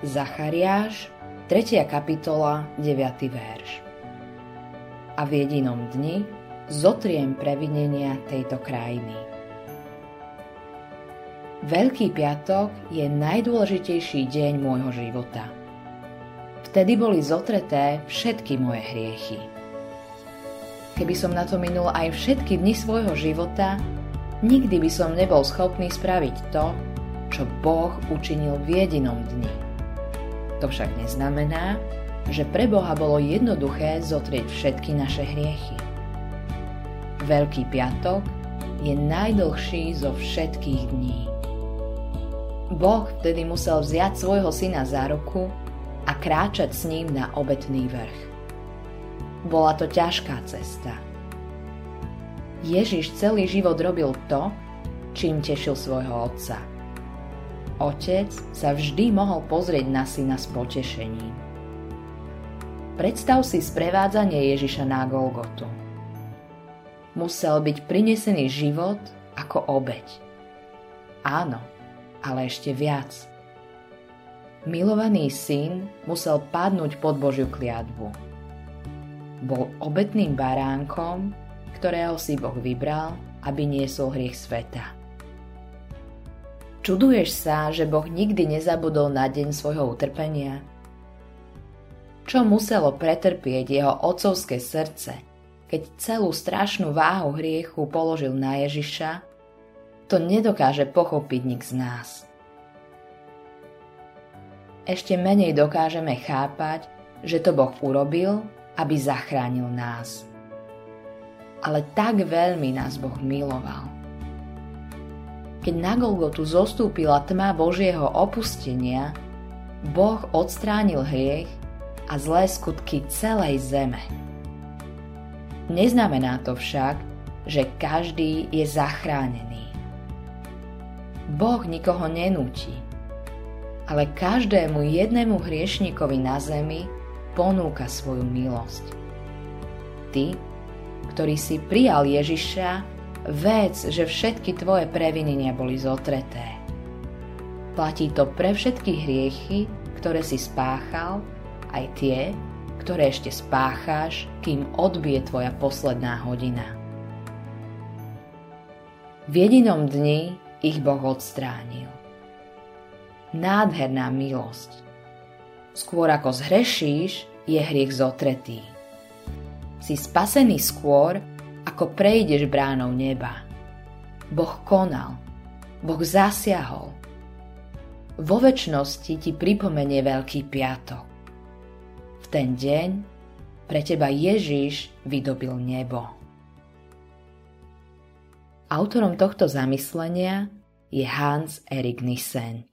Zachariáš, 3. kapitola, 9. verš. A v jedinom dni zotriem previnenia tejto krajiny. Veľký piatok je najdôležitejší deň môjho života. Vtedy boli zotreté všetky moje hriechy. Keby som na to minul aj všetky dni svojho života, nikdy by som nebol schopný spraviť to, čo Boh učinil v jedinom dni. To však neznamená, že pre Boha bolo jednoduché zotrieť všetky naše hriechy. Veľký piatok je najdlhší zo všetkých dní. Boh vtedy musel vziať svojho syna za ruku a kráčať s ním na obetný vrch. Bola to ťažká cesta. Ježiš celý život robil to, čím tešil svojho otca. Otec sa vždy mohol pozrieť na syna s potešením. Predstav si sprevádzanie Ježiša na Golgotu musel byť prinesený život ako obeď. Áno, ale ešte viac. Milovaný syn musel padnúť pod Božiu kliatbu. Bol obetným baránkom, ktorého si Boh vybral, aby niesol hriech sveta. Čuduješ sa, že Boh nikdy nezabudol na deň svojho utrpenia? Čo muselo pretrpieť jeho otcovské srdce – keď celú strašnú váhu hriechu položil na Ježiša, to nedokáže pochopiť nik z nás. Ešte menej dokážeme chápať, že to Boh urobil, aby zachránil nás. Ale tak veľmi nás Boh miloval. Keď na Golgotu zostúpila tma Božieho opustenia, Boh odstránil hriech a zlé skutky celej zeme. Neznamená to však, že každý je zachránený. Boh nikoho nenúti, ale každému jednému hriešnikovi na zemi ponúka svoju milosť. Ty, ktorý si prijal Ježiša, vec, že všetky tvoje previnenia boli zotreté. Platí to pre všetky hriechy, ktoré si spáchal, aj tie, ktoré ešte spácháš, kým odbije tvoja posledná hodina. V jedinom dni ich Boh odstránil. Nádherná milosť. Skôr ako zhrešíš, je hriech zotretý. Si spasený skôr, ako prejdeš bránou neba. Boh konal. Boh zasiahol. Vo väčšnosti ti pripomenie Veľký piatok ten deň pre teba Ježiš vydobil nebo. Autorom tohto zamyslenia je Hans Erik Nissen.